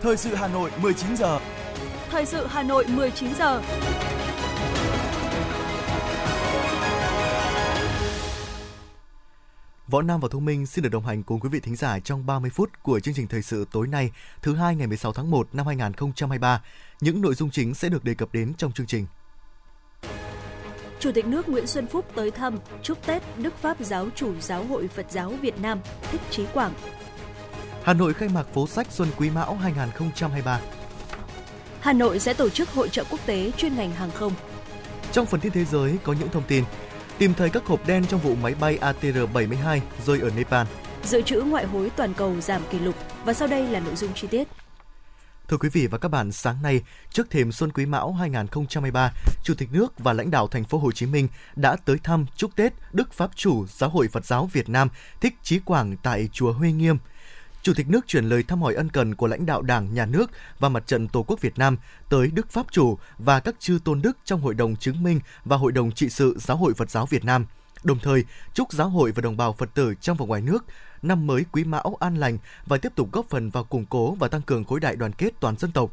Thời sự Hà Nội 19 giờ. Thời sự Hà Nội 19 giờ. Võ Nam và Thông Minh xin được đồng hành cùng quý vị thính giả trong 30 phút của chương trình thời sự tối nay, thứ hai ngày 16 tháng 1 năm 2023. Những nội dung chính sẽ được đề cập đến trong chương trình. Chủ tịch nước Nguyễn Xuân Phúc tới thăm, chúc Tết Đức Pháp Giáo chủ Giáo hội Phật giáo Việt Nam Thích Chí Quảng. Hà Nội khai mạc phố sách Xuân Quý Mão 2023. Hà Nội sẽ tổ chức hội trợ quốc tế chuyên ngành hàng không. Trong phần tin thế giới có những thông tin tìm thấy các hộp đen trong vụ máy bay ATR-72 rơi ở Nepal. Dự trữ ngoại hối toàn cầu giảm kỷ lục và sau đây là nội dung chi tiết. Thưa quý vị và các bạn, sáng nay, trước thềm Xuân Quý Mão 2023, Chủ tịch nước và lãnh đạo thành phố Hồ Chí Minh đã tới thăm chúc Tết Đức Pháp chủ Giáo hội Phật giáo Việt Nam Thích Chí Quảng tại chùa Huê Nghiêm. Chủ tịch nước chuyển lời thăm hỏi ân cần của lãnh đạo Đảng, Nhà nước và Mặt trận Tổ quốc Việt Nam tới Đức Pháp chủ và các chư tôn đức trong Hội đồng chứng minh và Hội đồng trị sự Giáo hội Phật giáo Việt Nam. Đồng thời, chúc giáo hội và đồng bào Phật tử trong và ngoài nước năm mới quý mão an lành và tiếp tục góp phần vào củng cố và tăng cường khối đại đoàn kết toàn dân tộc.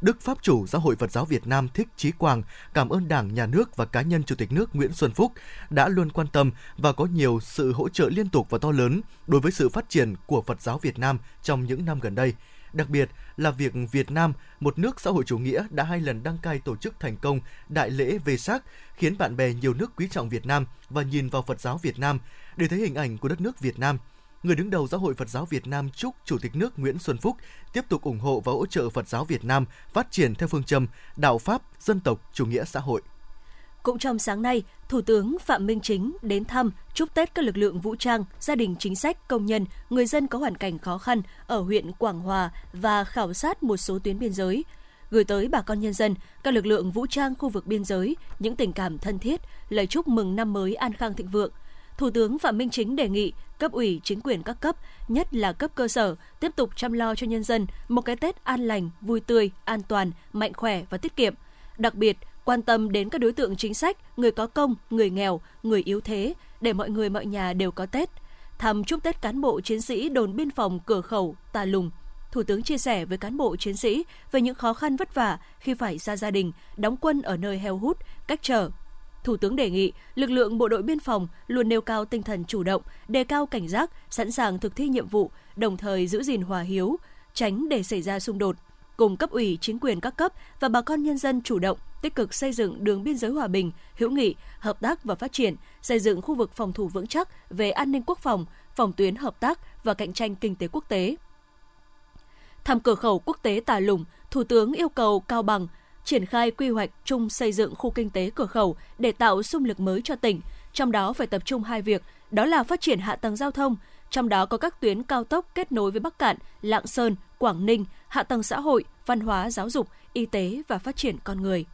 Đức Pháp chủ Giáo hội Phật giáo Việt Nam Thích Chí Quang cảm ơn Đảng, Nhà nước và cá nhân Chủ tịch nước Nguyễn Xuân Phúc đã luôn quan tâm và có nhiều sự hỗ trợ liên tục và to lớn đối với sự phát triển của Phật giáo Việt Nam trong những năm gần đây. Đặc biệt là việc Việt Nam, một nước xã hội chủ nghĩa đã hai lần đăng cai tổ chức thành công đại lễ về sắc, khiến bạn bè nhiều nước quý trọng Việt Nam và nhìn vào Phật giáo Việt Nam để thấy hình ảnh của đất nước Việt Nam – người đứng đầu Giáo hội Phật giáo Việt Nam chúc Chủ tịch nước Nguyễn Xuân Phúc tiếp tục ủng hộ và hỗ trợ Phật giáo Việt Nam phát triển theo phương châm đạo Pháp, dân tộc, chủ nghĩa xã hội. Cũng trong sáng nay, Thủ tướng Phạm Minh Chính đến thăm, chúc Tết các lực lượng vũ trang, gia đình chính sách, công nhân, người dân có hoàn cảnh khó khăn ở huyện Quảng Hòa và khảo sát một số tuyến biên giới, gửi tới bà con nhân dân, các lực lượng vũ trang khu vực biên giới những tình cảm thân thiết, lời chúc mừng năm mới an khang thịnh vượng – Thủ tướng Phạm Minh Chính đề nghị cấp ủy chính quyền các cấp, nhất là cấp cơ sở, tiếp tục chăm lo cho nhân dân một cái Tết an lành, vui tươi, an toàn, mạnh khỏe và tiết kiệm. Đặc biệt, quan tâm đến các đối tượng chính sách, người có công, người nghèo, người yếu thế, để mọi người mọi nhà đều có Tết. Thăm chúc Tết cán bộ chiến sĩ đồn biên phòng cửa khẩu Tà Lùng. Thủ tướng chia sẻ với cán bộ chiến sĩ về những khó khăn vất vả khi phải ra gia đình, đóng quân ở nơi heo hút, cách trở, Thủ tướng đề nghị lực lượng bộ đội biên phòng luôn nêu cao tinh thần chủ động, đề cao cảnh giác, sẵn sàng thực thi nhiệm vụ, đồng thời giữ gìn hòa hiếu, tránh để xảy ra xung đột. Cùng cấp ủy, chính quyền các cấp và bà con nhân dân chủ động, tích cực xây dựng đường biên giới hòa bình, hữu nghị, hợp tác và phát triển, xây dựng khu vực phòng thủ vững chắc về an ninh quốc phòng, phòng tuyến hợp tác và cạnh tranh kinh tế quốc tế. Thăm cửa khẩu quốc tế Tà Lùng, Thủ tướng yêu cầu Cao Bằng triển khai quy hoạch chung xây dựng khu kinh tế cửa khẩu để tạo xung lực mới cho tỉnh, trong đó phải tập trung hai việc, đó là phát triển hạ tầng giao thông, trong đó có các tuyến cao tốc kết nối với Bắc Cạn, Lạng Sơn, Quảng Ninh, hạ tầng xã hội, văn hóa, giáo dục, y tế và phát triển con người.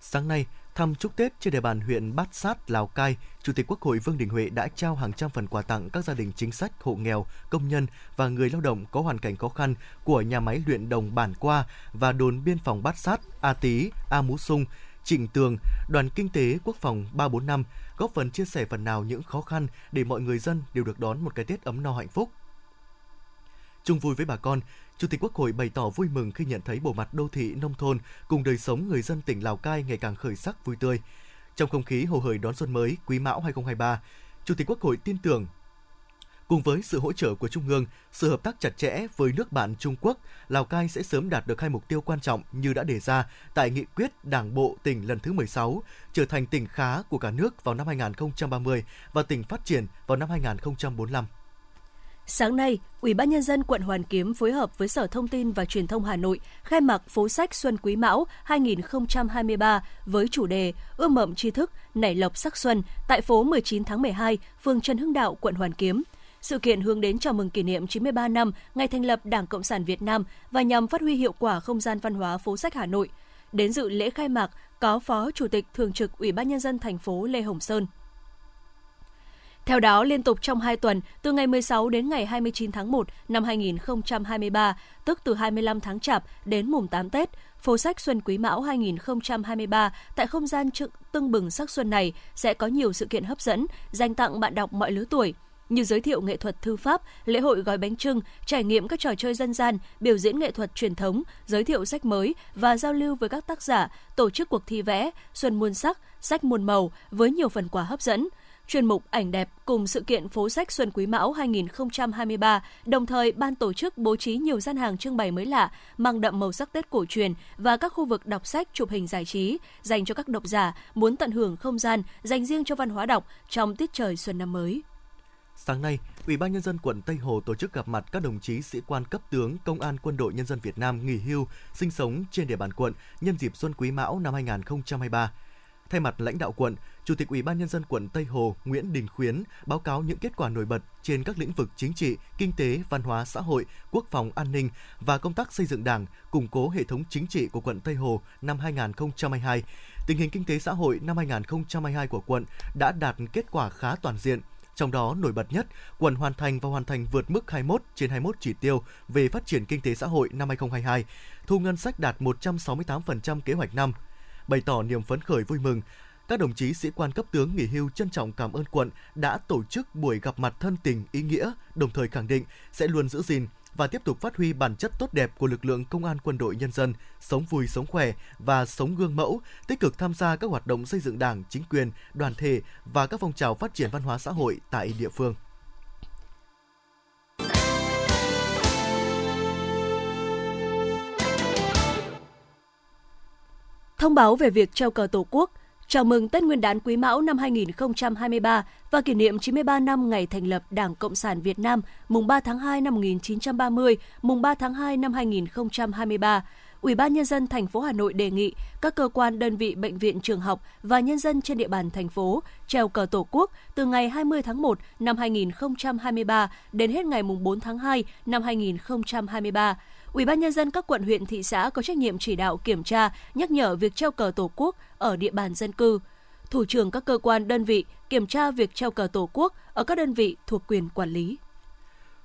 Sáng nay, thăm chúc Tết trên địa bàn huyện Bát Sát, Lào Cai, Chủ tịch Quốc hội Vương Đình Huệ đã trao hàng trăm phần quà tặng các gia đình chính sách, hộ nghèo, công nhân và người lao động có hoàn cảnh khó khăn của nhà máy luyện đồng Bản Qua và đồn biên phòng Bát Sát, A Tý, A Mú Sung, Trịnh Tường, Đoàn Kinh tế Quốc phòng 345 góp phần chia sẻ phần nào những khó khăn để mọi người dân đều được đón một cái Tết ấm no hạnh phúc. Chung vui với bà con, Chủ tịch Quốc hội bày tỏ vui mừng khi nhận thấy bộ mặt đô thị nông thôn cùng đời sống người dân tỉnh Lào Cai ngày càng khởi sắc vui tươi. Trong không khí hồ hởi đón xuân mới Quý Mão 2023, Chủ tịch Quốc hội tin tưởng Cùng với sự hỗ trợ của Trung ương, sự hợp tác chặt chẽ với nước bạn Trung Quốc, Lào Cai sẽ sớm đạt được hai mục tiêu quan trọng như đã đề ra tại nghị quyết Đảng bộ tỉnh lần thứ 16, trở thành tỉnh khá của cả nước vào năm 2030 và tỉnh phát triển vào năm 2045. Sáng nay, Ủy ban nhân dân quận Hoàn Kiếm phối hợp với Sở Thông tin và Truyền thông Hà Nội khai mạc phố sách Xuân Quý Mão 2023 với chủ đề Ươm mầm tri thức, nảy lộc sắc xuân tại phố 19 tháng 12, phường Trần Hưng Đạo, quận Hoàn Kiếm. Sự kiện hướng đến chào mừng kỷ niệm 93 năm ngày thành lập Đảng Cộng sản Việt Nam và nhằm phát huy hiệu quả không gian văn hóa phố sách Hà Nội. Đến dự lễ khai mạc có Phó Chủ tịch Thường trực Ủy ban nhân dân thành phố Lê Hồng Sơn. Theo đó, liên tục trong 2 tuần, từ ngày 16 đến ngày 29 tháng 1 năm 2023, tức từ 25 tháng Chạp đến mùng 8 Tết, phố sách Xuân Quý Mão 2023 tại không gian tưng bừng sắc xuân này sẽ có nhiều sự kiện hấp dẫn dành tặng bạn đọc mọi lứa tuổi. như giới thiệu nghệ thuật thư pháp, lễ hội gói bánh trưng, trải nghiệm các trò chơi dân gian, biểu diễn nghệ thuật truyền thống, giới thiệu sách mới và giao lưu với các tác giả, tổ chức cuộc thi vẽ, xuân muôn sắc, sách muôn màu với nhiều phần quà hấp dẫn chuyên mục ảnh đẹp cùng sự kiện phố sách Xuân Quý Mão 2023, đồng thời ban tổ chức bố trí nhiều gian hàng trưng bày mới lạ, mang đậm màu sắc Tết cổ truyền và các khu vực đọc sách chụp hình giải trí dành cho các độc giả muốn tận hưởng không gian dành riêng cho văn hóa đọc trong tiết trời xuân năm mới. Sáng nay, Ủy ban nhân dân quận Tây Hồ tổ chức gặp mặt các đồng chí sĩ quan cấp tướng Công an Quân đội Nhân dân Việt Nam nghỉ hưu sinh sống trên địa bàn quận nhân dịp Xuân Quý Mão năm 2023. Thay mặt lãnh đạo quận, Chủ tịch Ủy ban nhân dân quận Tây Hồ Nguyễn Đình Khuyến báo cáo những kết quả nổi bật trên các lĩnh vực chính trị, kinh tế, văn hóa xã hội, quốc phòng an ninh và công tác xây dựng Đảng, củng cố hệ thống chính trị của quận Tây Hồ năm 2022. Tình hình kinh tế xã hội năm 2022 của quận đã đạt kết quả khá toàn diện, trong đó nổi bật nhất, quận hoàn thành và hoàn thành vượt mức 21 trên 21 chỉ tiêu về phát triển kinh tế xã hội năm 2022, thu ngân sách đạt 168% kế hoạch năm. Bày tỏ niềm phấn khởi vui mừng, các đồng chí sĩ quan cấp tướng nghỉ hưu trân trọng cảm ơn quận đã tổ chức buổi gặp mặt thân tình ý nghĩa, đồng thời khẳng định sẽ luôn giữ gìn và tiếp tục phát huy bản chất tốt đẹp của lực lượng công an quân đội nhân dân, sống vui sống khỏe và sống gương mẫu, tích cực tham gia các hoạt động xây dựng Đảng, chính quyền, đoàn thể và các phong trào phát triển văn hóa xã hội tại địa phương. Thông báo về việc treo cờ Tổ quốc, chào mừng Tết Nguyên đán Quý Mão năm 2023 và kỷ niệm 93 năm ngày thành lập Đảng Cộng sản Việt Nam mùng 3 tháng 2 năm 1930, mùng 3 tháng 2 năm 2023. Ủy ban nhân dân thành phố Hà Nội đề nghị các cơ quan, đơn vị, bệnh viện, trường học và nhân dân trên địa bàn thành phố treo cờ Tổ quốc từ ngày 20 tháng 1 năm 2023 đến hết ngày 4 tháng 2 năm 2023 Ủy ban nhân dân các quận huyện thị xã có trách nhiệm chỉ đạo kiểm tra, nhắc nhở việc treo cờ Tổ quốc ở địa bàn dân cư. Thủ trưởng các cơ quan đơn vị kiểm tra việc treo cờ Tổ quốc ở các đơn vị thuộc quyền quản lý.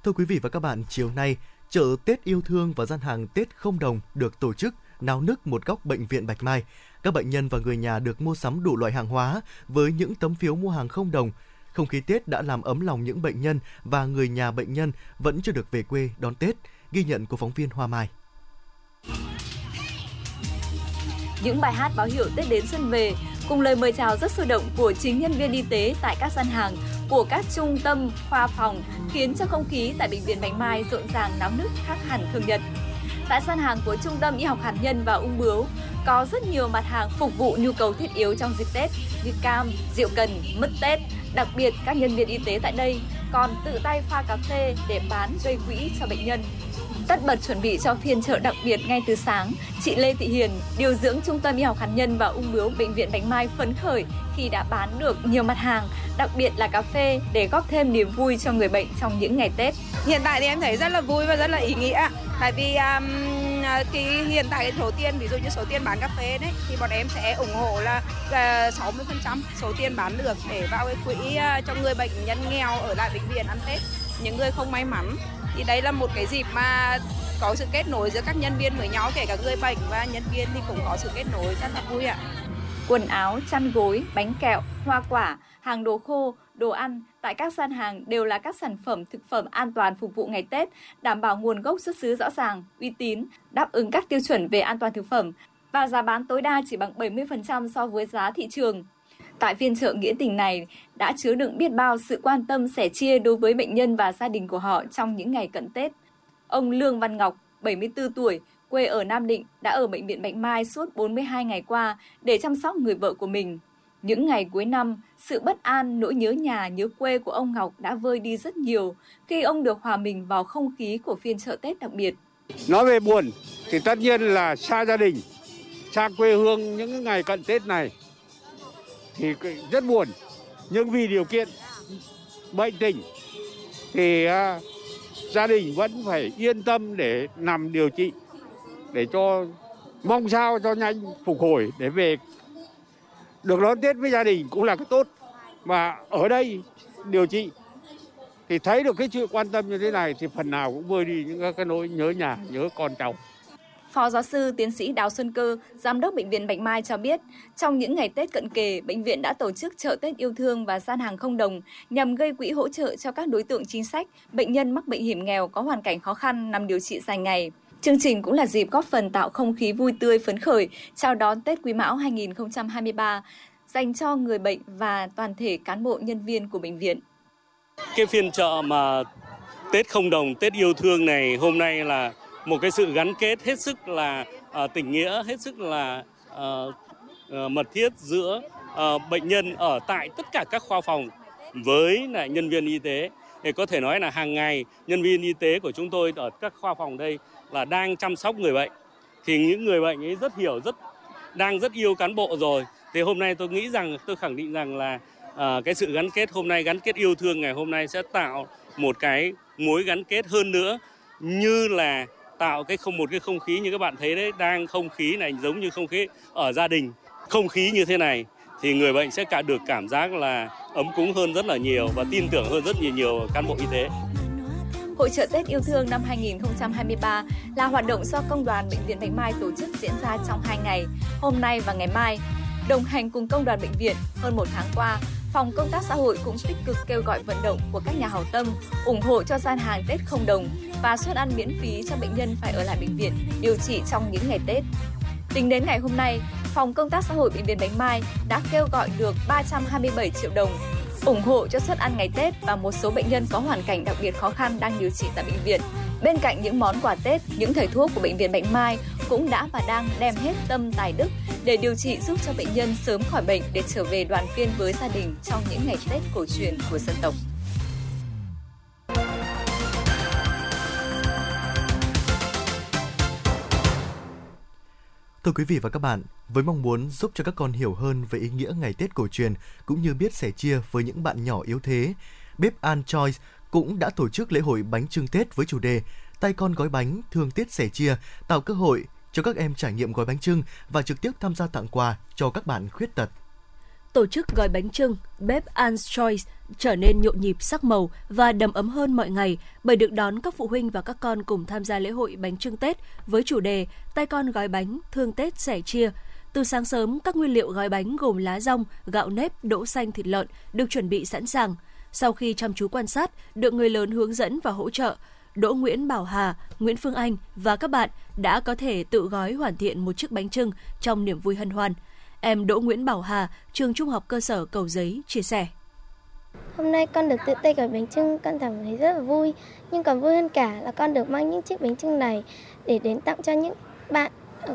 Thưa quý vị và các bạn, chiều nay, chợ Tết yêu thương và gian hàng Tết không đồng được tổ chức náo nức một góc bệnh viện Bạch Mai. Các bệnh nhân và người nhà được mua sắm đủ loại hàng hóa với những tấm phiếu mua hàng không đồng. Không khí Tết đã làm ấm lòng những bệnh nhân và người nhà bệnh nhân vẫn chưa được về quê đón Tết – Ghi nhận của phóng viên Hoa Mai. Những bài hát báo hiệu Tết đến xuân về cùng lời mời chào rất sôi động của chính nhân viên y tế tại các gian hàng của các trung tâm khoa phòng khiến cho không khí tại bệnh viện Bạch Mai rộn ràng náo nức khác hẳn thường nhật. Tại gian hàng của Trung tâm Y học hạt nhân và ung bướu có rất nhiều mặt hàng phục vụ nhu cầu thiết yếu trong dịp Tết như cam, rượu cần, mứt Tết. Đặc biệt các nhân viên y tế tại đây còn tự tay pha cà phê để bán gây quỹ cho bệnh nhân. Tất bật chuẩn bị cho phiên chợ đặc biệt ngay từ sáng, chị Lê Thị Hiền, điều dưỡng Trung tâm Y học hạt nhân và ung bướu Bệnh viện Bạch Mai phấn khởi khi đã bán được nhiều mặt hàng, đặc biệt là cà phê để góp thêm niềm vui cho người bệnh trong những ngày Tết. Hiện tại thì em thấy rất là vui và rất là ý nghĩa, tại vì um, à, cái hiện tại cái số tiền ví dụ như số tiền bán cà phê đấy thì bọn em sẽ ủng hộ là à, 60% số tiền bán được để vào cái quỹ à, cho người bệnh nhân nghèo ở lại bệnh viện ăn Tết những người không may mắn thì đây là một cái dịp mà có sự kết nối giữa các nhân viên với nhau kể cả người bệnh và nhân viên thì cũng có sự kết nối rất là vui ạ. Quần áo, chăn gối, bánh kẹo, hoa quả, hàng đồ khô, đồ ăn tại các gian hàng đều là các sản phẩm thực phẩm an toàn phục vụ ngày Tết, đảm bảo nguồn gốc xuất xứ rõ ràng, uy tín, đáp ứng các tiêu chuẩn về an toàn thực phẩm và giá bán tối đa chỉ bằng 70% so với giá thị trường. Tại phiên chợ nghĩa tình này đã chứa đựng biết bao sự quan tâm sẻ chia đối với bệnh nhân và gia đình của họ trong những ngày cận Tết. Ông Lương Văn Ngọc, 74 tuổi, quê ở Nam Định, đã ở bệnh viện Bạch Mai suốt 42 ngày qua để chăm sóc người vợ của mình. Những ngày cuối năm, sự bất an, nỗi nhớ nhà, nhớ quê của ông Ngọc đã vơi đi rất nhiều khi ông được hòa mình vào không khí của phiên chợ Tết đặc biệt. Nói về buồn thì tất nhiên là xa gia đình, xa quê hương những ngày cận Tết này thì rất buồn. Nhưng vì điều kiện bệnh tình thì uh, gia đình vẫn phải yên tâm để nằm điều trị để cho mong sao cho nhanh phục hồi để về. Được đón Tết với gia đình cũng là cái tốt. Mà ở đây điều trị thì thấy được cái sự quan tâm như thế này thì phần nào cũng vơi đi những cái nỗi nhớ nhà nhớ con cháu. Phó giáo sư tiến sĩ Đào Xuân Cơ, giám đốc bệnh viện Bạch Mai cho biết, trong những ngày Tết cận kề, bệnh viện đã tổ chức chợ Tết yêu thương và gian hàng không đồng nhằm gây quỹ hỗ trợ cho các đối tượng chính sách, bệnh nhân mắc bệnh hiểm nghèo có hoàn cảnh khó khăn nằm điều trị dài ngày. Chương trình cũng là dịp góp phần tạo không khí vui tươi phấn khởi chào đón Tết Quý Mão 2023 dành cho người bệnh và toàn thể cán bộ nhân viên của bệnh viện. Cái phiên chợ mà Tết không đồng, Tết yêu thương này hôm nay là một cái sự gắn kết hết sức là uh, tình nghĩa, hết sức là uh, uh, mật thiết giữa uh, bệnh nhân ở tại tất cả các khoa phòng với lại nhân viên y tế. Thì có thể nói là hàng ngày nhân viên y tế của chúng tôi ở các khoa phòng đây là đang chăm sóc người bệnh. Thì những người bệnh ấy rất hiểu, rất đang rất yêu cán bộ rồi. Thì hôm nay tôi nghĩ rằng, tôi khẳng định rằng là uh, cái sự gắn kết hôm nay, gắn kết yêu thương ngày hôm nay sẽ tạo một cái mối gắn kết hơn nữa như là tạo cái không một cái không khí như các bạn thấy đấy đang không khí này giống như không khí ở gia đình không khí như thế này thì người bệnh sẽ cả được cảm giác là ấm cúng hơn rất là nhiều và tin tưởng hơn rất nhiều nhiều cán bộ y tế. Hội trợ Tết yêu thương năm 2023 là hoạt động do Công đoàn Bệnh viện Bạch Mai tổ chức diễn ra trong 2 ngày, hôm nay và ngày mai. Đồng hành cùng Công đoàn Bệnh viện hơn một tháng qua, Phòng Công tác Xã hội cũng tích cực kêu gọi vận động của các nhà hảo tâm ủng hộ cho gian hàng Tết không đồng và suất ăn miễn phí cho bệnh nhân phải ở lại bệnh viện điều trị trong những ngày Tết. Tính đến ngày hôm nay, Phòng Công tác Xã hội Bệnh viện Bạch Mai đã kêu gọi được 327 triệu đồng ủng hộ cho suất ăn ngày Tết và một số bệnh nhân có hoàn cảnh đặc biệt khó khăn đang điều trị tại bệnh viện. Bên cạnh những món quà Tết, những thầy thuốc của bệnh viện Bạch Mai cũng đã và đang đem hết tâm tài đức để điều trị giúp cho bệnh nhân sớm khỏi bệnh để trở về đoàn viên với gia đình trong những ngày Tết cổ truyền của dân tộc. Thưa quý vị và các bạn, với mong muốn giúp cho các con hiểu hơn về ý nghĩa ngày Tết cổ truyền cũng như biết sẻ chia với những bạn nhỏ yếu thế, bếp An Choice cũng đã tổ chức lễ hội bánh trưng Tết với chủ đề Tay con gói bánh, thương Tết sẻ chia, tạo cơ hội cho các em trải nghiệm gói bánh trưng và trực tiếp tham gia tặng quà cho các bạn khuyết tật. Tổ chức gói bánh trưng Bếp Anne's Choice trở nên nhộn nhịp sắc màu và đầm ấm hơn mọi ngày bởi được đón các phụ huynh và các con cùng tham gia lễ hội bánh trưng Tết với chủ đề Tay con gói bánh, thương Tết sẻ chia. Từ sáng sớm, các nguyên liệu gói bánh gồm lá rong, gạo nếp, đỗ xanh, thịt lợn được chuẩn bị sẵn sàng. Sau khi chăm chú quan sát, được người lớn hướng dẫn và hỗ trợ, Đỗ Nguyễn Bảo Hà, Nguyễn Phương Anh và các bạn đã có thể tự gói hoàn thiện một chiếc bánh trưng trong niềm vui hân hoan. Em Đỗ Nguyễn Bảo Hà, trường Trung học cơ sở Cầu Giấy chia sẻ. Hôm nay con được tự tay gói bánh trưng, con cảm thấy rất là vui. Nhưng còn vui hơn cả là con được mang những chiếc bánh trưng này để đến tặng cho những bạn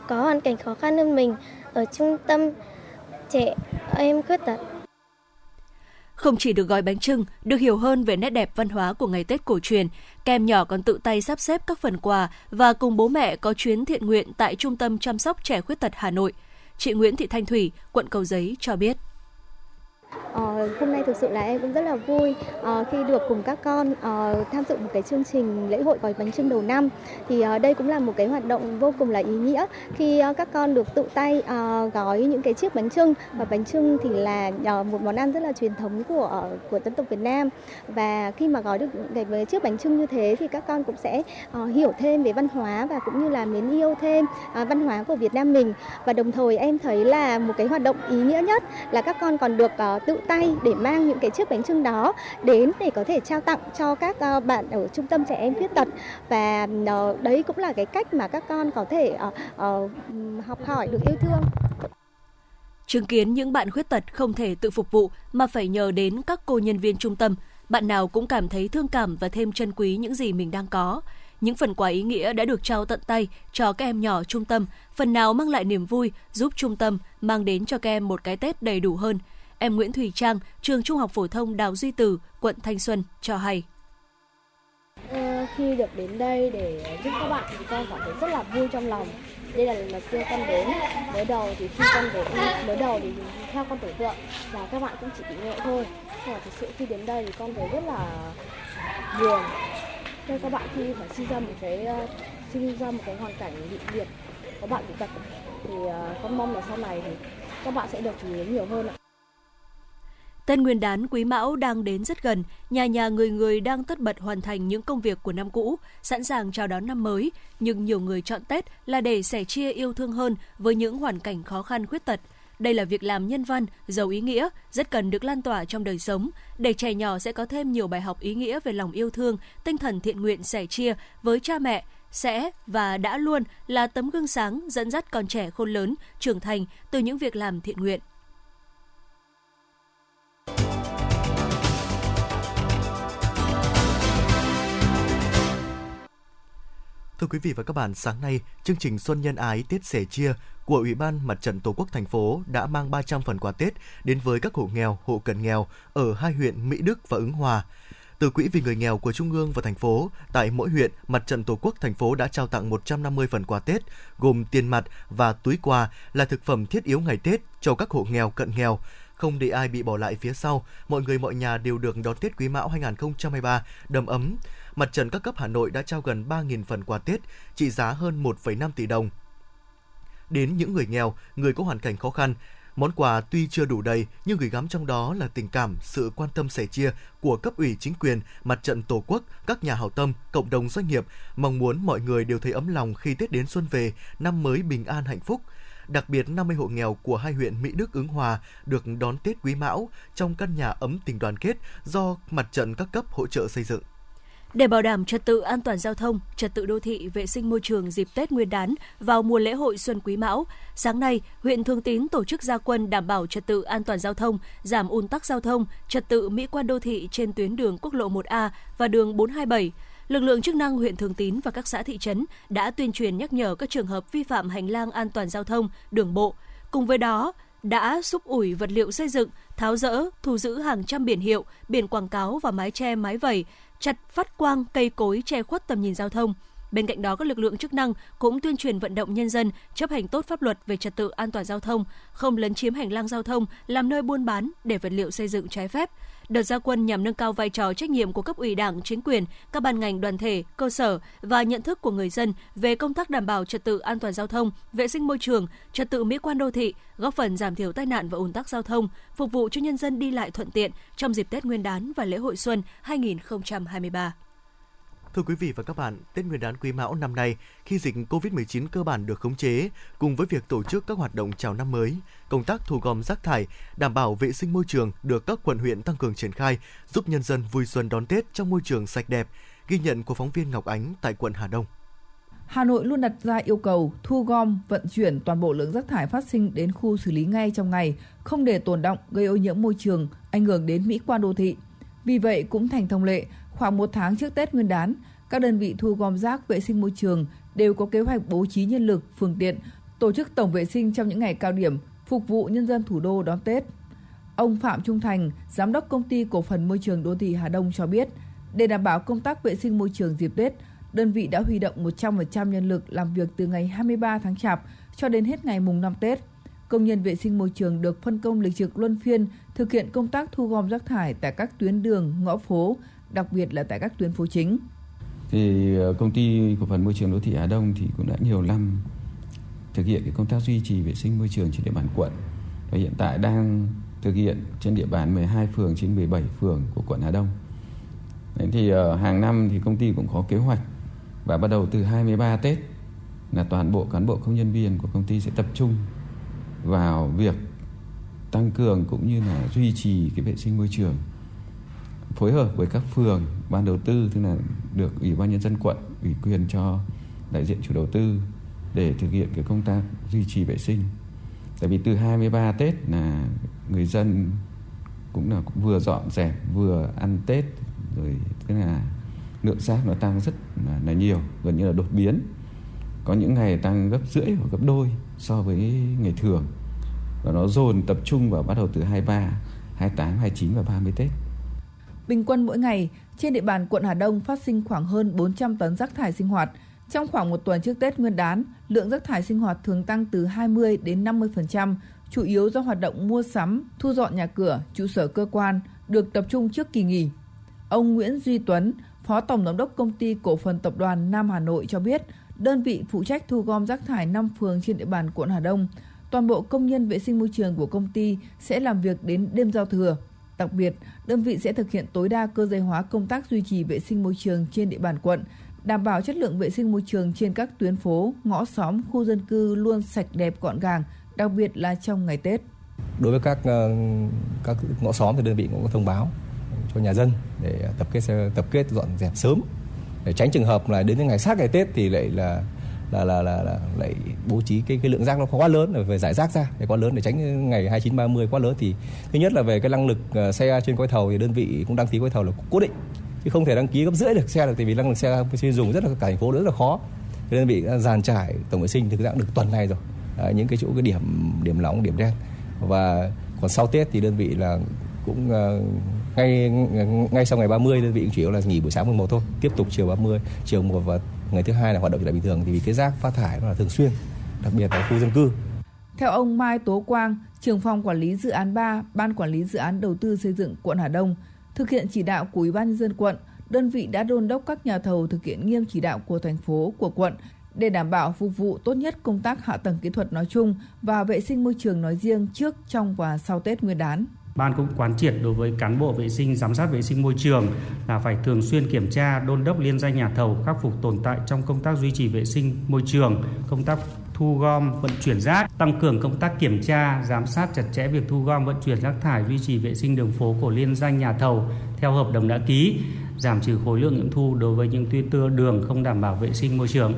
có hoàn cảnh khó khăn hơn mình ở trung tâm trẻ em khuyết tật. Không chỉ được gói bánh trưng, được hiểu hơn về nét đẹp văn hóa của ngày Tết cổ truyền, kem nhỏ còn tự tay sắp xếp các phần quà và cùng bố mẹ có chuyến thiện nguyện tại Trung tâm chăm sóc trẻ khuyết tật Hà Nội. Chị Nguyễn Thị Thanh Thủy, quận Cầu Giấy cho biết. Ờ, hôm nay thực sự là em cũng rất là vui uh, khi được cùng các con uh, tham dự một cái chương trình lễ hội gói bánh trưng đầu năm. Thì uh, đây cũng là một cái hoạt động vô cùng là ý nghĩa. Khi uh, các con được tự tay uh, gói những cái chiếc bánh trưng và bánh trưng thì là uh, một món ăn rất là truyền thống của uh, của dân tộc Việt Nam. Và khi mà gói được cái chiếc bánh trưng như thế thì các con cũng sẽ uh, hiểu thêm về văn hóa và cũng như là mến yêu thêm uh, văn hóa của Việt Nam mình. Và đồng thời em thấy là một cái hoạt động ý nghĩa nhất là các con còn được uh, tự tay để mang những cái chiếc bánh trưng đó đến để có thể trao tặng cho các uh, bạn ở trung tâm trẻ em khuyết tật. Và uh, đấy cũng là cái cách mà các con có thể uh, uh, học hỏi được yêu thương. Chứng kiến những bạn khuyết tật không thể tự phục vụ mà phải nhờ đến các cô nhân viên trung tâm bạn nào cũng cảm thấy thương cảm và thêm trân quý những gì mình đang có. Những phần quà ý nghĩa đã được trao tận tay cho các em nhỏ trung tâm, phần nào mang lại niềm vui, giúp trung tâm mang đến cho các em một cái Tết đầy đủ hơn. Em Nguyễn Thùy Trang, trường Trung học phổ thông Đào Duy Từ, quận Thanh Xuân cho hay. À, khi được đến đây để giúp các bạn thì con cảm thấy rất là vui trong lòng. Đây là lần đầu tiên con đến. Mới đầu thì khi con đến, mới đầu thì theo con tưởng tượng là các bạn cũng chỉ bị nhẹ thôi. Nhưng mà thực sự khi đến đây thì con thấy rất là buồn. Theo các bạn khi phải sinh ra một cái ờ, sinh ra một cái hoàn cảnh bị liệt, có bạn bị tật thì ờ, con mong là sau này thì các bạn sẽ được chú ý nhiều hơn ạ. Tên Nguyên đán Quý Mão đang đến rất gần, nhà nhà người người đang tất bật hoàn thành những công việc của năm cũ, sẵn sàng chào đón năm mới, nhưng nhiều người chọn Tết là để sẻ chia yêu thương hơn với những hoàn cảnh khó khăn khuyết tật. Đây là việc làm nhân văn, giàu ý nghĩa, rất cần được lan tỏa trong đời sống, để trẻ nhỏ sẽ có thêm nhiều bài học ý nghĩa về lòng yêu thương, tinh thần thiện nguyện sẻ chia với cha mẹ, sẽ và đã luôn là tấm gương sáng dẫn dắt con trẻ khôn lớn, trưởng thành từ những việc làm thiện nguyện. Thưa quý vị và các bạn, sáng nay, chương trình Xuân Nhân Ái Tết Sẻ Chia của Ủy ban Mặt trận Tổ quốc thành phố đã mang 300 phần quà Tết đến với các hộ nghèo, hộ cận nghèo ở hai huyện Mỹ Đức và Ứng Hòa. Từ Quỹ vì người nghèo của Trung ương và thành phố, tại mỗi huyện, Mặt trận Tổ quốc thành phố đã trao tặng 150 phần quà Tết, gồm tiền mặt và túi quà là thực phẩm thiết yếu ngày Tết cho các hộ nghèo cận nghèo. Không để ai bị bỏ lại phía sau, mọi người mọi nhà đều được đón Tết Quý Mão 2023 đầm ấm. Mặt trận các cấp Hà Nội đã trao gần 3.000 phần quà Tết trị giá hơn 1,5 tỷ đồng đến những người nghèo, người có hoàn cảnh khó khăn. Món quà tuy chưa đủ đầy nhưng gửi gắm trong đó là tình cảm, sự quan tâm sẻ chia của cấp ủy chính quyền, mặt trận tổ quốc, các nhà hảo tâm, cộng đồng doanh nghiệp, mong muốn mọi người đều thấy ấm lòng khi Tết đến xuân về, năm mới bình an hạnh phúc. Đặc biệt 50 hộ nghèo của hai huyện Mỹ Đức Ứng Hòa được đón Tết Quý Mão trong căn nhà ấm tình đoàn kết do mặt trận các cấp hỗ trợ xây dựng. Để bảo đảm trật tự an toàn giao thông, trật tự đô thị, vệ sinh môi trường dịp Tết Nguyên đán vào mùa lễ hội Xuân Quý Mão, sáng nay, huyện Thường Tín tổ chức gia quân đảm bảo trật tự an toàn giao thông, giảm ùn tắc giao thông, trật tự mỹ quan đô thị trên tuyến đường quốc lộ 1A và đường 427. Lực lượng chức năng huyện Thường Tín và các xã thị trấn đã tuyên truyền nhắc nhở các trường hợp vi phạm hành lang an toàn giao thông, đường bộ. Cùng với đó, đã xúc ủi vật liệu xây dựng, tháo rỡ, thu giữ hàng trăm biển hiệu, biển quảng cáo và mái che mái vẩy, chặt phát quang cây cối che khuất tầm nhìn giao thông. Bên cạnh đó, các lực lượng chức năng cũng tuyên truyền vận động nhân dân chấp hành tốt pháp luật về trật tự an toàn giao thông, không lấn chiếm hành lang giao thông làm nơi buôn bán để vật liệu xây dựng trái phép. Đợt gia quân nhằm nâng cao vai trò trách nhiệm của cấp ủy Đảng, chính quyền, các ban ngành đoàn thể, cơ sở và nhận thức của người dân về công tác đảm bảo trật tự an toàn giao thông, vệ sinh môi trường, trật tự mỹ quan đô thị, góp phần giảm thiểu tai nạn và ùn tắc giao thông, phục vụ cho nhân dân đi lại thuận tiện trong dịp Tết Nguyên đán và lễ hội xuân 2023. Thưa quý vị và các bạn, Tết Nguyên đán Quý Mão năm nay, khi dịch COVID-19 cơ bản được khống chế, cùng với việc tổ chức các hoạt động chào năm mới, công tác thu gom rác thải, đảm bảo vệ sinh môi trường được các quận huyện tăng cường triển khai, giúp nhân dân vui xuân đón Tết trong môi trường sạch đẹp. Ghi nhận của phóng viên Ngọc Ánh tại quận Hà Đông. Hà Nội luôn đặt ra yêu cầu thu gom, vận chuyển toàn bộ lượng rác thải phát sinh đến khu xử lý ngay trong ngày, không để tồn động gây ô nhiễm môi trường, ảnh hưởng đến mỹ quan đô thị. Vì vậy cũng thành thông lệ, Khoảng một tháng trước Tết Nguyên đán, các đơn vị thu gom rác vệ sinh môi trường đều có kế hoạch bố trí nhân lực, phương tiện, tổ chức tổng vệ sinh trong những ngày cao điểm, phục vụ nhân dân thủ đô đón Tết. Ông Phạm Trung Thành, Giám đốc Công ty Cổ phần Môi trường Đô thị Hà Đông cho biết, để đảm bảo công tác vệ sinh môi trường dịp Tết, đơn vị đã huy động 100% nhân lực làm việc từ ngày 23 tháng Chạp cho đến hết ngày mùng 5 Tết. Công nhân vệ sinh môi trường được phân công lịch trực luân phiên thực hiện công tác thu gom rác thải tại các tuyến đường, ngõ phố, đặc biệt là tại các tuyến phố chính. Thì ờ, công ty cổ phần môi trường đô thị Hà Đông thì cũng đã nhiều năm thực hiện cái công tác duy trì vệ sinh môi trường trên địa bàn quận và hiện tại đang thực hiện trên địa bàn 12 phường trên 17 phường của quận Hà Đông. Đấy, thì ờ, hàng năm thì công ty cũng có kế hoạch và bắt đầu từ 23 Tết là toàn bộ cán bộ công nhân viên của công ty sẽ tập trung vào việc tăng cường cũng như là duy trì cái vệ sinh môi trường phối hợp với các phường ban đầu tư tức là được ủy ban nhân dân quận ủy quyền cho đại diện chủ đầu tư để thực hiện cái công tác duy trì vệ sinh. Tại vì từ 23 Tết là người dân cũng là cũng vừa dọn dẹp vừa ăn Tết rồi tức là lượng rác nó tăng rất là, là nhiều gần như là đột biến. Có những ngày tăng gấp rưỡi hoặc gấp đôi so với ngày thường. Và nó dồn tập trung vào bắt đầu từ 23, 28, 29 và 30 Tết. Bình quân mỗi ngày, trên địa bàn quận Hà Đông phát sinh khoảng hơn 400 tấn rác thải sinh hoạt. Trong khoảng một tuần trước Tết Nguyên đán, lượng rác thải sinh hoạt thường tăng từ 20 đến 50%, chủ yếu do hoạt động mua sắm, thu dọn nhà cửa, trụ sở cơ quan được tập trung trước kỳ nghỉ. Ông Nguyễn Duy Tuấn, Phó Tổng Giám đốc Công ty Cổ phần Tập đoàn Nam Hà Nội cho biết, đơn vị phụ trách thu gom rác thải 5 phường trên địa bàn quận Hà Đông. Toàn bộ công nhân vệ sinh môi trường của công ty sẽ làm việc đến đêm giao thừa. Đặc biệt, đơn vị sẽ thực hiện tối đa cơ giới hóa công tác duy trì vệ sinh môi trường trên địa bàn quận, đảm bảo chất lượng vệ sinh môi trường trên các tuyến phố, ngõ xóm, khu dân cư luôn sạch đẹp gọn gàng, đặc biệt là trong ngày Tết. Đối với các ờ, các ngõ xóm thì đơn vị cũng có thông báo cho nhà dân để tập kết tập kết dọn dẹp sớm để tránh trường hợp là đến những ngày sát ngày Tết thì lại là là là là, là lại bố trí cái cái lượng rác nó quá lớn rồi giải rác ra để quá lớn để tránh ngày 29 30 quá lớn. Thì thứ nhất là về cái năng lực ờ, xe trên gói thầu thì đơn vị cũng đăng ký gói thầu là cố định chứ không thể đăng ký gấp rưỡi được xe được tại vì năng lực xe chuyên dùng rất là cả thành phố rất là khó. Thì đơn vị dàn trải tổng vệ sinh thực ra được tuần này rồi. À, những cái chỗ cái điểm điểm nóng điểm đen. Và còn sau Tết thì đơn vị là cũng uh, ngay ngay sau ngày 30 đơn vị cũng yếu là nghỉ buổi sáng mùng 1 thôi. Tiếp tục chiều 30 chiều 1 và ngày thứ hai là hoạt động trở lại bình thường. Thì vì cái rác phát thải nó là thường xuyên đặc biệt là khu dân cư. Theo ông Mai Tố Quang, trưởng phòng quản lý dự án 3, Ban quản lý dự án đầu tư xây dựng quận Hà Đông, thực hiện chỉ đạo của Ủy ban nhân dân quận, đơn vị đã đôn đốc các nhà thầu thực hiện nghiêm chỉ đạo của thành phố, của quận để đảm bảo phục vụ tốt nhất công tác hạ tầng kỹ thuật nói chung và vệ sinh môi trường nói riêng trước, trong và sau Tết Nguyên đán. Ban cũng quán triệt đối với cán bộ vệ sinh giám sát vệ sinh môi trường là phải thường xuyên kiểm tra, đôn đốc liên danh nhà thầu khắc phục tồn tại trong công tác duy trì vệ sinh môi trường, công tác thu gom, vận chuyển rác, tăng cường công tác kiểm tra, giám sát chặt chẽ việc thu gom, vận chuyển rác thải, duy trì vệ sinh đường phố của liên danh nhà thầu theo hợp đồng đã ký, giảm trừ khối lượng nghiệm thu đối với những tuyến đường không đảm bảo vệ sinh môi trường.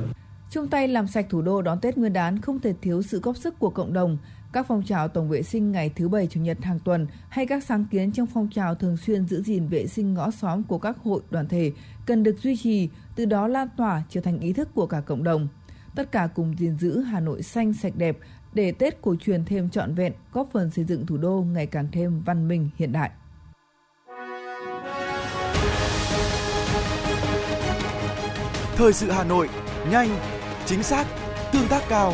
Chung tay làm sạch thủ đô đón Tết Nguyên đán không thể thiếu sự góp sức của cộng đồng. Các phong trào tổng vệ sinh ngày thứ bảy chủ nhật hàng tuần hay các sáng kiến trong phong trào thường xuyên giữ gìn vệ sinh ngõ xóm của các hội đoàn thể cần được duy trì, từ đó lan tỏa trở thành ý thức của cả cộng đồng. Tất cả cùng gìn giữ Hà Nội xanh sạch đẹp để Tết cổ truyền thêm trọn vẹn, góp phần xây dựng thủ đô ngày càng thêm văn minh hiện đại. Thời sự Hà Nội, nhanh, chính xác, tương tác cao.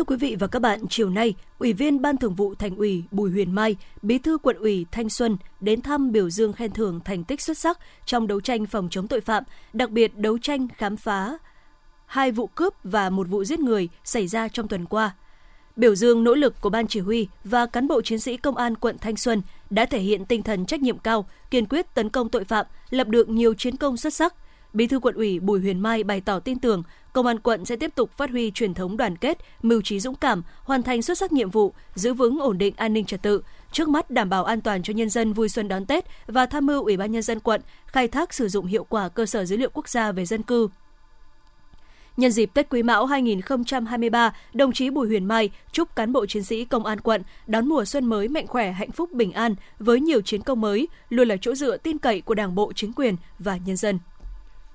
Thưa quý vị và các bạn, chiều nay, Ủy viên Ban Thường vụ Thành ủy Bùi Huyền Mai, Bí thư Quận ủy Thanh Xuân đến thăm biểu dương khen thưởng thành tích xuất sắc trong đấu tranh phòng chống tội phạm, đặc biệt đấu tranh khám phá hai vụ cướp và một vụ giết người xảy ra trong tuần qua. Biểu dương nỗ lực của ban chỉ huy và cán bộ chiến sĩ công an quận Thanh Xuân đã thể hiện tinh thần trách nhiệm cao, kiên quyết tấn công tội phạm, lập được nhiều chiến công xuất sắc – Bí thư quận ủy Bùi Huyền Mai bày tỏ tin tưởng công an quận sẽ tiếp tục phát huy truyền thống đoàn kết, mưu trí dũng cảm, hoàn thành xuất sắc nhiệm vụ, giữ vững ổn định an ninh trật tự, trước mắt đảm bảo an toàn cho nhân dân vui xuân đón Tết và tham mưu Ủy ban nhân dân quận khai thác sử dụng hiệu quả cơ sở dữ liệu quốc gia về dân cư. Nhân dịp Tết Quý Mão 2023, đồng chí Bùi Huyền Mai chúc cán bộ chiến sĩ công an quận đón mùa xuân mới mạnh khỏe, hạnh phúc, bình an với nhiều chiến công mới, luôn là chỗ dựa tin cậy của Đảng bộ, chính quyền và nhân dân.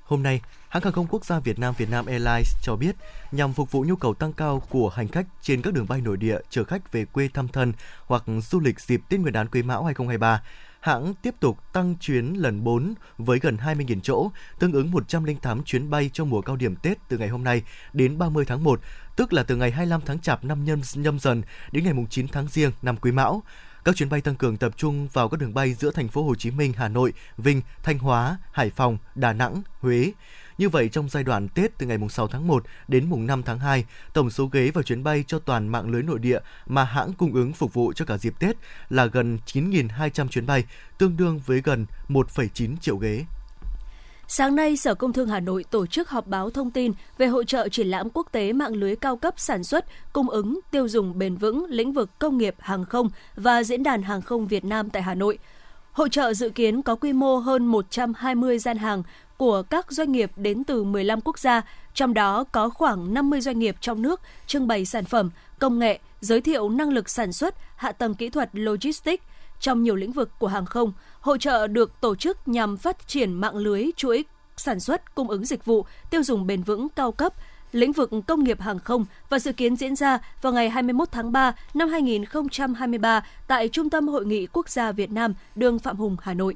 Hôm nay, hãng hàng không quốc gia Việt Nam Vietnam Airlines cho biết nhằm phục vụ nhu cầu tăng cao của hành khách trên các đường bay nội địa chở khách về quê thăm thân hoặc du lịch dịp Tết Nguyên đán Quý Mão 2023, hãng tiếp tục tăng chuyến lần 4 với gần 20.000 chỗ, tương ứng 108 chuyến bay trong mùa cao điểm Tết từ ngày hôm nay đến 30 tháng 1, tức là từ ngày 25 tháng Chạp năm nhâm, nhâm dần đến ngày 9 tháng Giêng năm Quý Mão. Các chuyến bay tăng cường tập trung vào các đường bay giữa thành phố Hồ Chí Minh, Hà Nội, Vinh, Thanh Hóa, Hải Phòng, Đà Nẵng, Huế. Như vậy, trong giai đoạn Tết từ ngày 6 tháng 1 đến mùng 5 tháng 2, tổng số ghế và chuyến bay cho toàn mạng lưới nội địa mà hãng cung ứng phục vụ cho cả dịp Tết là gần 9.200 chuyến bay, tương đương với gần 1,9 triệu ghế. Sáng nay, Sở Công Thương Hà Nội tổ chức họp báo thông tin về hội trợ triển lãm quốc tế mạng lưới cao cấp sản xuất, cung ứng, tiêu dùng bền vững lĩnh vực công nghiệp hàng không và Diễn đàn Hàng không Việt Nam tại Hà Nội. Hội trợ dự kiến có quy mô hơn 120 gian hàng của các doanh nghiệp đến từ 15 quốc gia, trong đó có khoảng 50 doanh nghiệp trong nước trưng bày sản phẩm, công nghệ, giới thiệu năng lực sản xuất, hạ tầng kỹ thuật logistics trong nhiều lĩnh vực của hàng không, Hội trợ được tổ chức nhằm phát triển mạng lưới chuỗi sản xuất, cung ứng dịch vụ, tiêu dùng bền vững cao cấp, lĩnh vực công nghiệp hàng không và dự kiến diễn ra vào ngày 21 tháng 3 năm 2023 tại Trung tâm Hội nghị Quốc gia Việt Nam, đường Phạm Hùng, Hà Nội.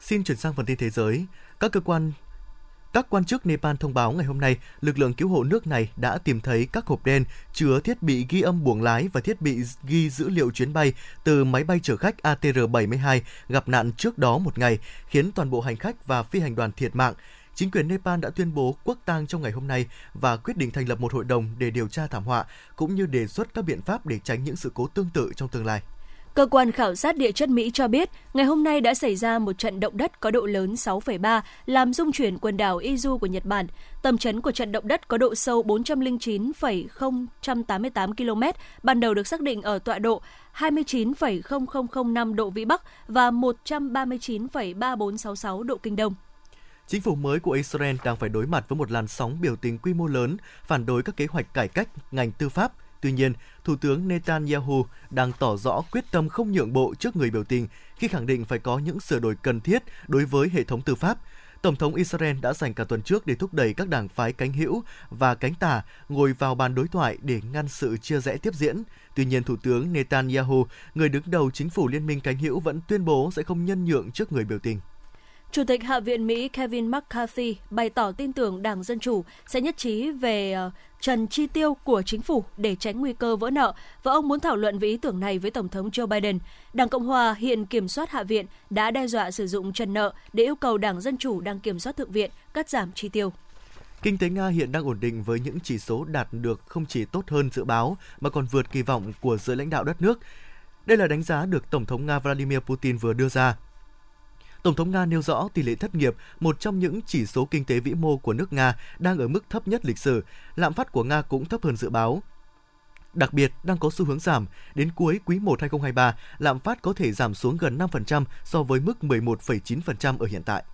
Xin chuyển sang phần tin thế giới. Các cơ quan các quan chức Nepal thông báo ngày hôm nay, lực lượng cứu hộ nước này đã tìm thấy các hộp đen chứa thiết bị ghi âm buồng lái và thiết bị ghi dữ liệu chuyến bay từ máy bay chở khách ATR-72 gặp nạn trước đó một ngày, khiến toàn bộ hành khách và phi hành đoàn thiệt mạng. Chính quyền Nepal đã tuyên bố quốc tang trong ngày hôm nay và quyết định thành lập một hội đồng để điều tra thảm họa, cũng như đề xuất các biện pháp để tránh những sự cố tương tự trong tương lai. Cơ quan khảo sát địa chất Mỹ cho biết, ngày hôm nay đã xảy ra một trận động đất có độ lớn 6,3 làm rung chuyển quần đảo Izu của Nhật Bản. Tầm chấn của trận động đất có độ sâu 409,088 km, ban đầu được xác định ở tọa độ 29,0005 độ Vĩ Bắc và 139,3466 độ Kinh Đông. Chính phủ mới của Israel đang phải đối mặt với một làn sóng biểu tình quy mô lớn phản đối các kế hoạch cải cách ngành tư pháp – Tuy nhiên, Thủ tướng Netanyahu đang tỏ rõ quyết tâm không nhượng bộ trước người biểu tình khi khẳng định phải có những sửa đổi cần thiết đối với hệ thống tư pháp. Tổng thống Israel đã dành cả tuần trước để thúc đẩy các đảng phái cánh hữu và cánh tả ngồi vào bàn đối thoại để ngăn sự chia rẽ tiếp diễn. Tuy nhiên, Thủ tướng Netanyahu, người đứng đầu chính phủ liên minh cánh hữu vẫn tuyên bố sẽ không nhân nhượng trước người biểu tình. Chủ tịch Hạ viện Mỹ Kevin McCarthy bày tỏ tin tưởng Đảng Dân Chủ sẽ nhất trí về ờ, trần chi tiêu của chính phủ để tránh nguy cơ vỡ nợ, và ông muốn thảo luận về ý tưởng này với Tổng thống Joe Biden. Đảng Cộng Hòa hiện kiểm soát Hạ viện đã đe dọa sử dụng trần nợ để yêu cầu Đảng Dân Chủ đang kiểm soát Thượng viện cắt giảm chi tiêu. Kinh tế Nga hiện đang ổn định với những chỉ số đạt được không chỉ tốt hơn dự báo, mà còn vượt kỳ vọng của giới lãnh đạo đất nước. Đây là đánh giá được Tổng thống Nga Vladimir Putin vừa đưa ra Tổng thống Nga nêu rõ tỷ lệ thất nghiệp, một trong những chỉ số kinh tế vĩ mô của nước Nga, đang ở mức thấp nhất lịch sử. Lạm phát của Nga cũng thấp hơn dự báo. Đặc biệt, đang có xu hướng giảm. Đến cuối quý 1 2023, lạm phát có thể giảm xuống gần 5% so với mức 11,9% ở hiện tại.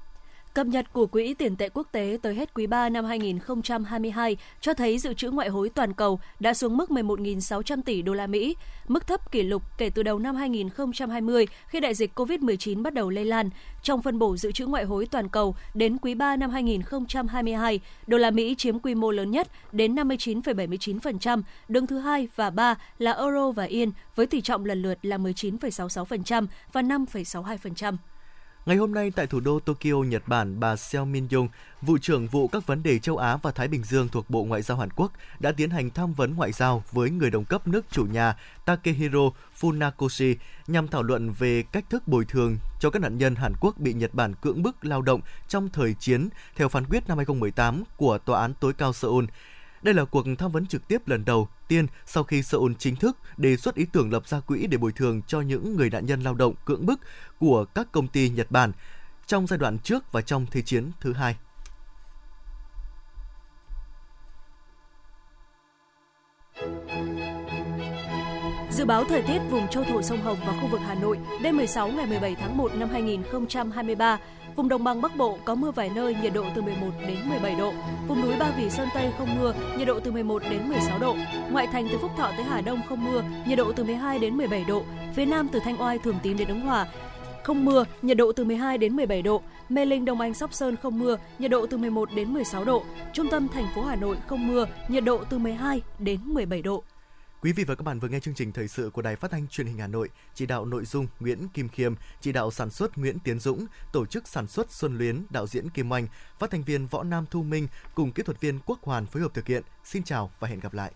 Cập nhật của Quỹ tiền tệ quốc tế tới hết quý 3 năm 2022 cho thấy dự trữ ngoại hối toàn cầu đã xuống mức 11.600 tỷ đô la Mỹ, mức thấp kỷ lục kể từ đầu năm 2020 khi đại dịch COVID-19 bắt đầu lây lan. Trong phân bổ dự trữ ngoại hối toàn cầu đến quý 3 năm 2022, đô la Mỹ chiếm quy mô lớn nhất đến 59,79%, đứng thứ hai và ba là euro và yên với tỷ trọng lần lượt là 19,66% và 5,62%. Ngày hôm nay tại thủ đô Tokyo, Nhật Bản, bà Seo Min-yong, vụ trưởng vụ các vấn đề châu Á và Thái Bình Dương thuộc Bộ Ngoại giao Hàn Quốc đã tiến hành tham vấn ngoại giao với người đồng cấp nước chủ nhà Takehiro Funakoshi nhằm thảo luận về cách thức bồi thường cho các nạn nhân Hàn Quốc bị Nhật Bản cưỡng bức lao động trong thời chiến theo phán quyết năm 2018 của Tòa án tối cao Seoul. Đây là cuộc tham vấn trực tiếp lần đầu tiên sau khi Seoul chính thức đề xuất ý tưởng lập ra quỹ để bồi thường cho những người nạn nhân lao động cưỡng bức của các công ty Nhật Bản trong giai đoạn trước và trong Thế chiến thứ hai. Dự báo thời tiết vùng châu thổ sông Hồng và khu vực Hà Nội đêm 16 ngày 17 tháng 1 năm 2023 Vùng đồng bằng Bắc Bộ có mưa vài nơi, nhiệt độ từ 11 đến 17 độ. Vùng núi Ba Vì Sơn Tây không mưa, nhiệt độ từ 11 đến 16 độ. Ngoại thành từ Phúc Thọ tới Hà Đông không mưa, nhiệt độ từ 12 đến 17 độ. Phía Nam từ Thanh Oai, Thường Tín đến Ứng Hòa, không mưa, nhiệt độ từ 12 đến 17 độ. Mê Linh, Đông Anh, Sóc Sơn không mưa, nhiệt độ từ 11 đến 16 độ. Trung tâm thành phố Hà Nội không mưa, nhiệt độ từ 12 đến 17 độ. Quý vị và các bạn vừa nghe chương trình thời sự của Đài Phát thanh Truyền hình Hà Nội, chỉ đạo nội dung Nguyễn Kim Khiêm, chỉ đạo sản xuất Nguyễn Tiến Dũng, tổ chức sản xuất Xuân Luyến, đạo diễn Kim Oanh, phát thanh viên Võ Nam Thu Minh cùng kỹ thuật viên Quốc Hoàn phối hợp thực hiện. Xin chào và hẹn gặp lại.